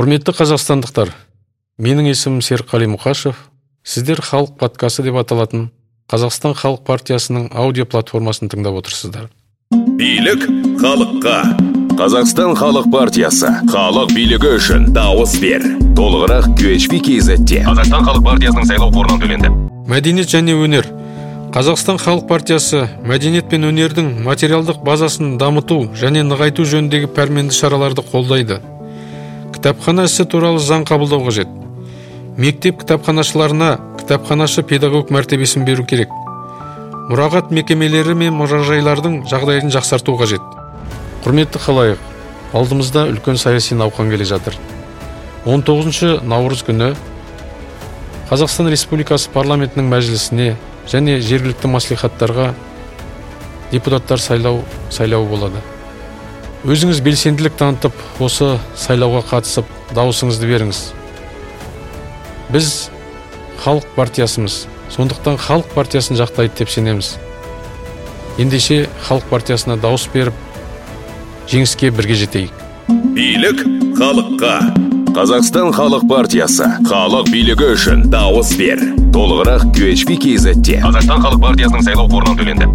құрметті қазақстандықтар менің есімім серікқали мұқашев. Сіздер халық подкасты деп аталатын қазақстан халық партиясының аудио платформасын тыңдап отырсыздар. Билік халыққа. Қазақстан халық партиясы. Халық билігі үшін дауыс бер. Толығырақ qhp kzте қазақстан халық партиясының сайлау қорынан төленді. Мәдениет және өнер. Қазақстан халық партиясы мәдениет пен өнердің материалдық базасын дамыту және нығайту жөніндегі пәрменді шараларды қолдайды. Кітапхана ісі туралы заң қабылдау қажет. Мектеп кітапханашыларына кітапханашы педагог мәртебесін беру керек. Мұрағат мекемелері мен мұражайлардың жағдайын жақсарту қажет. Құрметті халайық алдымызда үлкен саяси науқан келе жатыр. 19 наурыз күні қазақстан республикасы парламентінің мәжілісіне және жергілікті маслихаттарға депутаттар сайлау сайлау болады. Өзіңіз белсенділік танытып осы сайлауға қатысып дауысыңызды беріңіз. Біз халық партиясымыз сондықтан халық партиясын жақтайды деп сенеміз. Ендеше халық партиясына дауыс беріп жеңіске бірге жетейік. Билік халыққа. Қазақстан халық партиясы. Халық билігі үшін дауыс бер. Толығырақ qhp kzте қазақстан халық партиясының сайлау қорынан төленді.